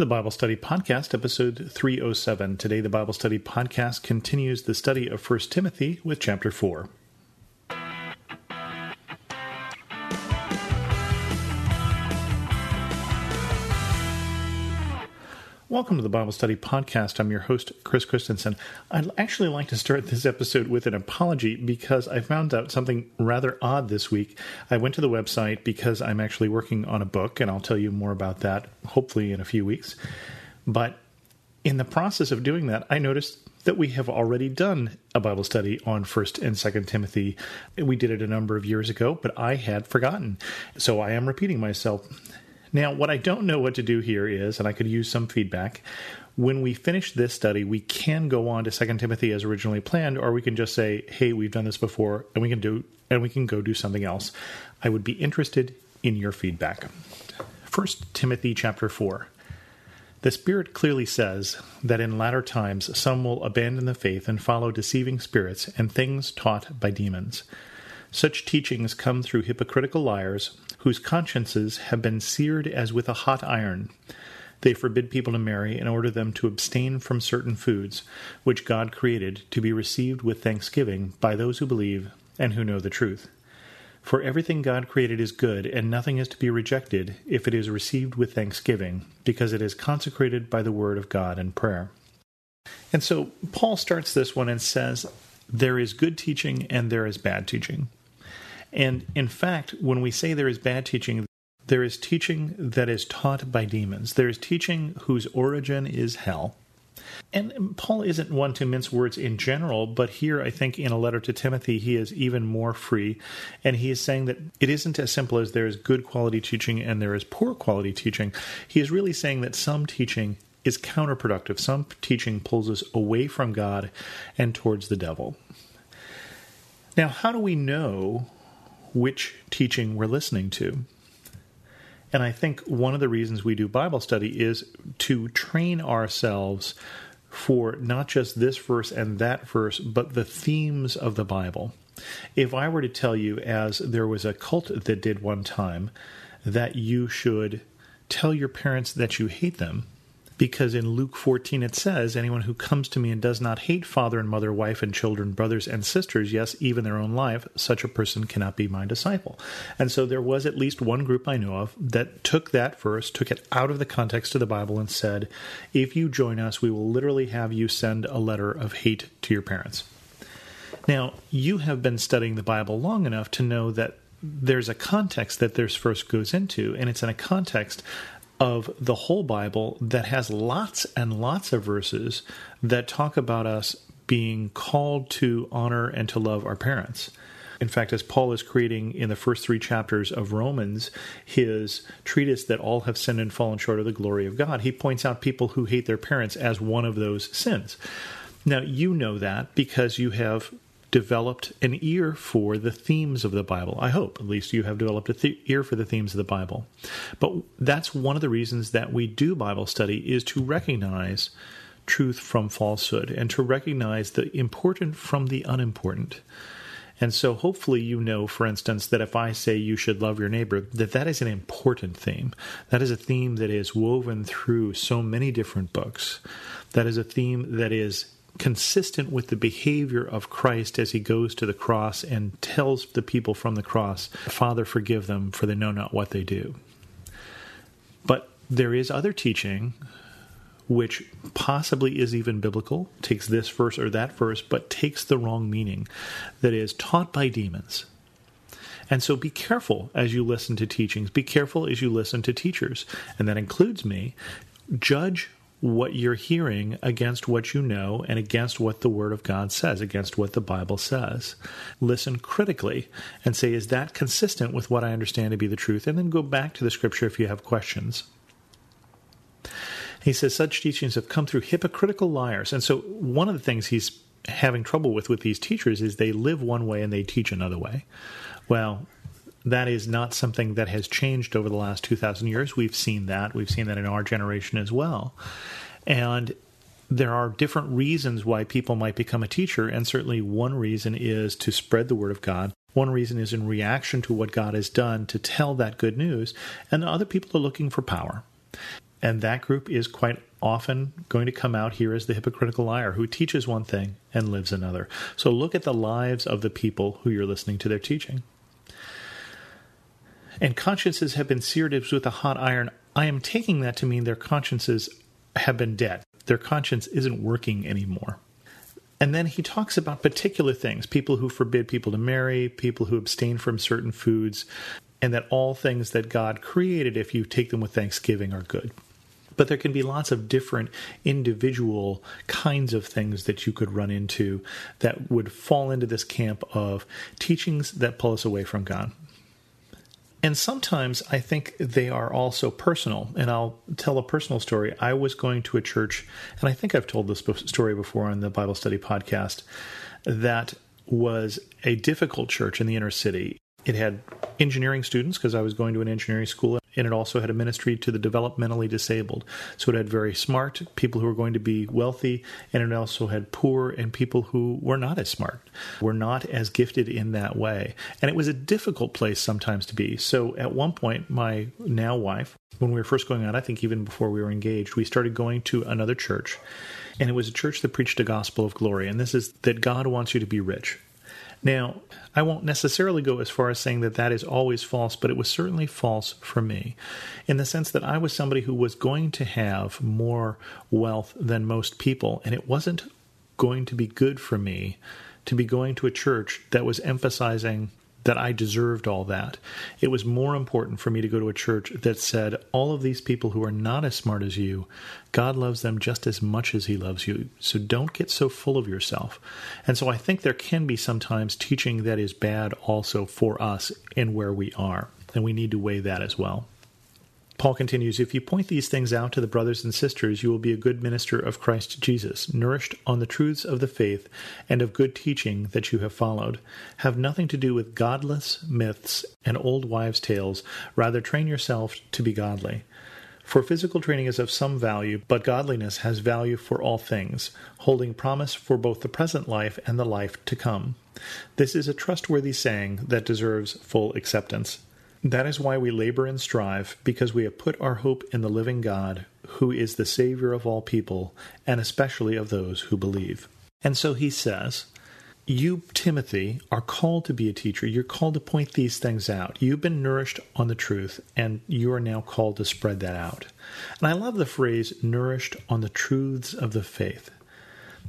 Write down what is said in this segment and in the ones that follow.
the Bible Study Podcast, episode 307. Today, the Bible Study Podcast continues the study of 1 Timothy with chapter 4. Welcome to the Bible Study Podcast. I'm your host, Chris Christensen. I'd actually like to start this episode with an apology because I found out something rather odd this week. I went to the website because I'm actually working on a book, and I'll tell you more about that hopefully in a few weeks. But in the process of doing that, I noticed that we have already done a Bible study on 1st and 2nd Timothy. We did it a number of years ago, but I had forgotten. So I am repeating myself. Now, what I don't know what to do here is, and I could use some feedback, when we finish this study, we can go on to Second Timothy as originally planned, or we can just say, hey, we've done this before, and we can do and we can go do something else. I would be interested in your feedback. First Timothy chapter 4. The Spirit clearly says that in latter times some will abandon the faith and follow deceiving spirits and things taught by demons. Such teachings come through hypocritical liars whose consciences have been seared as with a hot iron. They forbid people to marry and order them to abstain from certain foods, which God created to be received with thanksgiving by those who believe and who know the truth. For everything God created is good, and nothing is to be rejected if it is received with thanksgiving, because it is consecrated by the word of God and prayer. And so Paul starts this one and says, There is good teaching and there is bad teaching. And in fact, when we say there is bad teaching, there is teaching that is taught by demons. There is teaching whose origin is hell. And Paul isn't one to mince words in general, but here I think in a letter to Timothy, he is even more free. And he is saying that it isn't as simple as there is good quality teaching and there is poor quality teaching. He is really saying that some teaching is counterproductive, some teaching pulls us away from God and towards the devil. Now, how do we know which teaching we're listening to. And I think one of the reasons we do Bible study is to train ourselves for not just this verse and that verse, but the themes of the Bible. If I were to tell you, as there was a cult that did one time, that you should tell your parents that you hate them, because in Luke 14 it says, Anyone who comes to me and does not hate father and mother, wife and children, brothers and sisters, yes, even their own life, such a person cannot be my disciple. And so there was at least one group I know of that took that verse, took it out of the context of the Bible, and said, If you join us, we will literally have you send a letter of hate to your parents. Now, you have been studying the Bible long enough to know that there's a context that this verse goes into, and it's in a context of the whole Bible that has lots and lots of verses that talk about us being called to honor and to love our parents. In fact, as Paul is creating in the first three chapters of Romans his treatise that all have sinned and fallen short of the glory of God, he points out people who hate their parents as one of those sins. Now, you know that because you have developed an ear for the themes of the Bible. I hope, at least, you have developed an ear for the themes of the Bible. But that's one of the reasons that we do Bible study is to recognize truth from falsehood and to recognize the important from the unimportant. And so hopefully you know, for instance, that if I say you should love your neighbor, that that is an important theme. That is a theme that is woven through so many different books. That is a theme that is consistent with the behavior of Christ as he goes to the cross and tells the people from the cross, Father, forgive them, for they know not what they do. But there is other teaching which possibly is even biblical, takes this verse or that verse, but takes the wrong meaning, that is taught by demons. And so be careful as you listen to teachings. Be careful as you listen to teachers. And that includes me. Judge what you're hearing against what you know and against what the Word of God says, against what the Bible says. Listen critically and say, is that consistent with what I understand to be the truth? And then go back to the Scripture if you have questions. He says, such teachings have come through hypocritical liars. And so one of the things he's having trouble with with these teachers is they live one way and they teach another way. Well, that is not something that has changed over the last 2,000 years. We've seen that. We've seen that in our generation as well. And there are different reasons why people might become a teacher, and certainly one reason is to spread the word of God. One reason is in reaction to what God has done to tell that good news, and other people are looking for power. And that group is quite often going to come out here as the hypocritical liar who teaches one thing and lives another. So look at the lives of the people who you're listening to their teaching. And consciences have been seared with a hot iron. I am taking that to mean their consciences have been dead. Their conscience isn't working anymore. And then he talks about particular things people who forbid people to marry, people who abstain from certain foods, and that all things that God created, if you take them with thanksgiving, are good. But there can be lots of different individual kinds of things that you could run into that would fall into this camp of teachings that pull us away from God. And sometimes I think they are also personal. And I'll tell a personal story. I was going to a church, and I think I've told this story before on the Bible Study podcast, that was a difficult church in the inner city. It had engineering students because I was going to an engineering school, and it also had a ministry to the developmentally disabled. So it had very smart people who were going to be wealthy, and it also had poor and people who were not as smart, were not as gifted in that way. And it was a difficult place sometimes to be. So at one point, my now wife, when we were first going out, I think even before we were engaged, we started going to another church. And it was a church that preached a gospel of glory. And this is that God wants you to be rich. Now, I won't necessarily go as far as saying that that is always false, but it was certainly false for me in the sense that I was somebody who was going to have more wealth than most people, and it wasn't going to be good for me to be going to a church that was emphasizing that I deserved all that. It was more important for me to go to a church that said, all of these people who are not as smart as you, God loves them just as much as He loves you. So don't get so full of yourself. And so I think there can be sometimes teaching that is bad also for us in where we are. And we need to weigh that as well. Paul continues If you point these things out to the brothers and sisters, you will be a good minister of Christ Jesus, nourished on the truths of the faith and of good teaching that you have followed. Have nothing to do with godless myths and old wives' tales, rather, train yourself to be godly. For physical training is of some value, but godliness has value for all things, holding promise for both the present life and the life to come. This is a trustworthy saying that deserves full acceptance. That is why we labor and strive, because we have put our hope in the living God, who is the Savior of all people, and especially of those who believe. And so he says, You, Timothy, are called to be a teacher. You're called to point these things out. You've been nourished on the truth, and you are now called to spread that out. And I love the phrase, nourished on the truths of the faith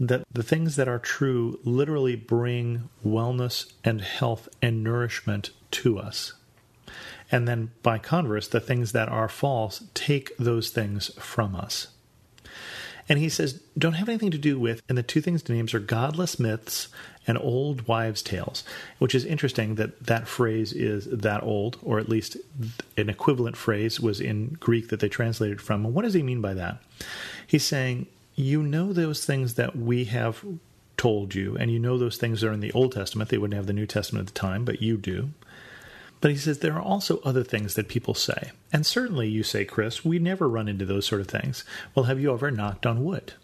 that the things that are true literally bring wellness and health and nourishment to us. And then by converse, the things that are false take those things from us. And he says, don't have anything to do with, and the two things to names are godless myths and old wives' tales, which is interesting that that phrase is that old, or at least an equivalent phrase was in Greek that they translated from. And what does he mean by that? He's saying, you know those things that we have told you, and you know those things are in the Old Testament. They wouldn't have the New Testament at the time, but you do. But he says there are also other things that people say. And certainly you say, Chris, we never run into those sort of things. Well, have you ever knocked on wood?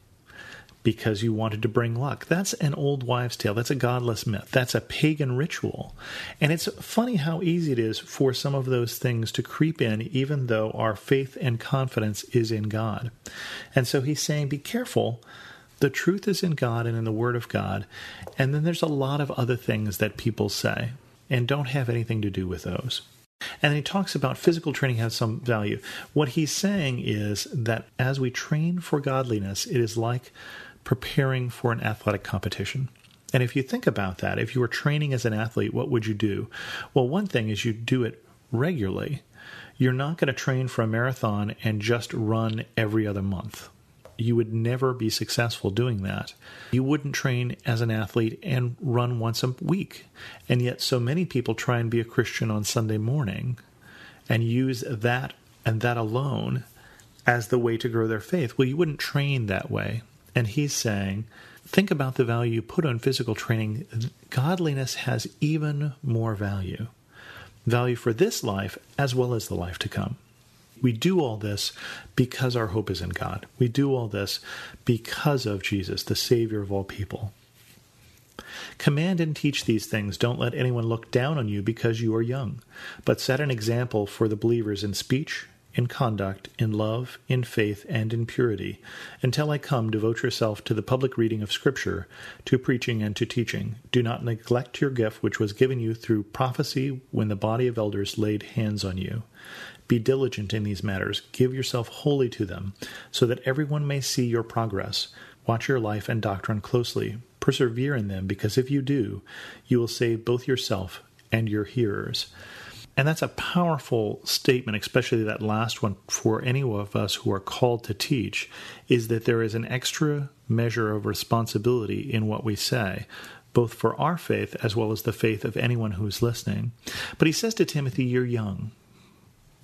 Because you wanted to bring luck. That's an old wives' tale. That's a godless myth. That's a pagan ritual. And it's funny how easy it is for some of those things to creep in, even though our faith and confidence is in God. And so he's saying, be careful. The truth is in God and in the Word of God. And then there's a lot of other things that people say and don't have anything to do with those. And he talks about physical training has some value. What he's saying is that as we train for godliness, it is like preparing for an athletic competition. And if you think about that, if you were training as an athlete, what would you do? Well, one thing is you do it regularly. You're not going to train for a marathon and just run every other month you would never be successful doing that. You wouldn't train as an athlete and run once a week. And yet, so many people try and be a Christian on Sunday morning and use that and that alone as the way to grow their faith. Well, you wouldn't train that way. And he's saying, think about the value you put on physical training. Godliness has even more value value for this life as well as the life to come. We do all this because our hope is in God. We do all this because of Jesus, the Savior of all people. Command and teach these things. Don't let anyone look down on you because you are young, but set an example for the believers in speech, in conduct, in love, in faith, and in purity. Until I come, devote yourself to the public reading of Scripture, to preaching, and to teaching. Do not neglect your gift which was given you through prophecy when the body of elders laid hands on you. Be diligent in these matters, give yourself wholly to them, so that everyone may see your progress. Watch your life and doctrine closely. Persevere in them, because if you do, you will save both yourself and your hearers. And that's a powerful statement, especially that last one for any of us who are called to teach, is that there is an extra measure of responsibility in what we say, both for our faith as well as the faith of anyone who's listening. But he says to Timothy, You're young,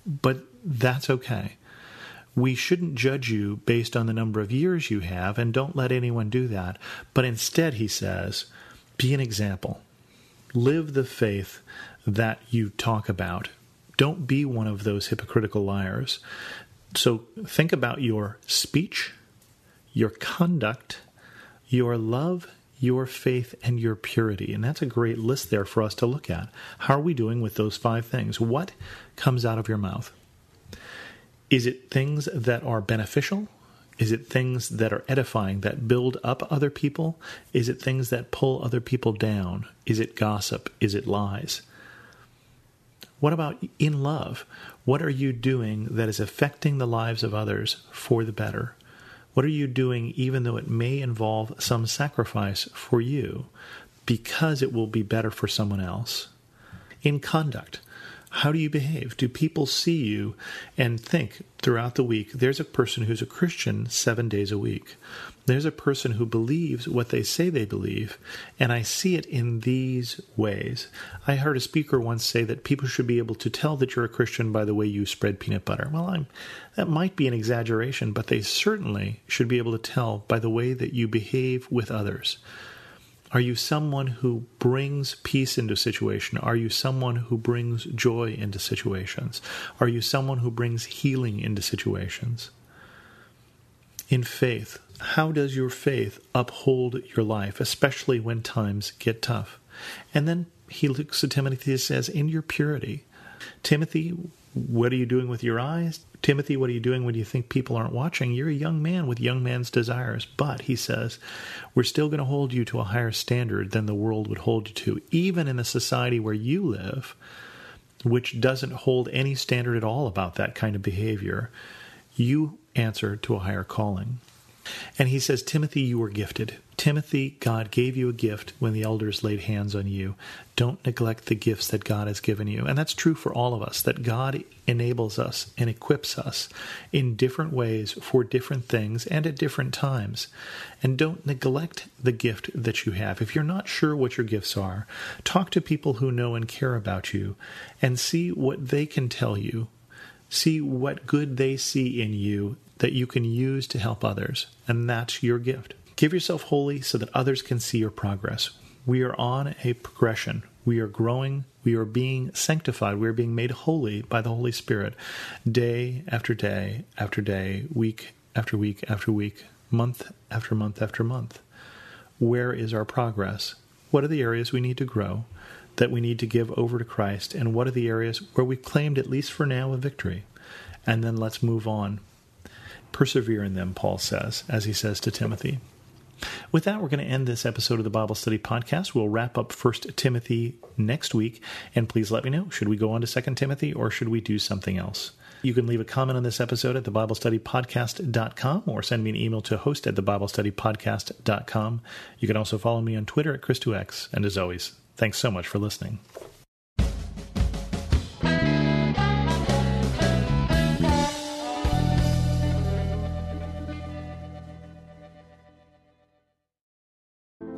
but that's okay. We shouldn't judge you based on the number of years you have, and don't let anyone do that. But instead, he says, be an example. Live the faith that you talk about. Don't be one of those hypocritical liars. So think about your speech, your conduct, your love, your faith, and your purity. And that's a great list there for us to look at. How are we doing with those five things? What comes out of your mouth? Is it things that are beneficial? Is it things that are edifying, that build up other people? Is it things that pull other people down? Is it gossip? Is it lies? What about in love? What are you doing that is affecting the lives of others for the better? What are you doing even though it may involve some sacrifice for you because it will be better for someone else? In conduct, how do you behave? Do people see you and think throughout the week, there's a person who's a Christian seven days a week? There's a person who believes what they say they believe, and I see it in these ways. I heard a speaker once say that people should be able to tell that you're a Christian by the way you spread peanut butter. Well, I'm, that might be an exaggeration, but they certainly should be able to tell by the way that you behave with others. Are you someone who brings peace into situation? Are you someone who brings joy into situations? Are you someone who brings healing into situations? In faith, how does your faith uphold your life, especially when times get tough? And then he looks at Timothy and says, In your purity. Timothy, what are you doing with your eyes? Timothy, what are you doing when you think people aren't watching? You're a young man with young man's desires. But, he says, we're still going to hold you to a higher standard than the world would hold you to, even in the society where you live, which doesn't hold any standard at all about that kind of behavior. You answer to a higher calling. And he says, Timothy, you were gifted. Timothy, God gave you a gift when the elders laid hands on you. Don't neglect the gifts that God has given you. And that's true for all of us, that God enables us and equips us in different ways for different things and at different times. And don't neglect the gift that you have. If you're not sure what your gifts are, talk to people who know and care about you and see what they can tell you. See what good they see in you that you can use to help others. And that's your gift. Give yourself wholly so that others can see your progress. We are on a progression. We are growing. We are being sanctified. We are being made holy by the Holy Spirit day after day after day, week after week after week, month after month after month. Where is our progress? What are the areas we need to grow, that we need to give over to Christ? And what are the areas where we've claimed, at least for now, a victory? And then let's move on. Persevere in them, Paul says, as he says to Timothy. With that, we're going to end this episode of the Bible Study Podcast. We'll wrap up First Timothy next week, and please let me know should we go on to Second Timothy or should we do something else? You can leave a comment on this episode at thebiblestudypodcast.com or send me an email to host at thebiblestudypodcast.com. You can also follow me on Twitter at Chris2X. And as always, thanks so much for listening.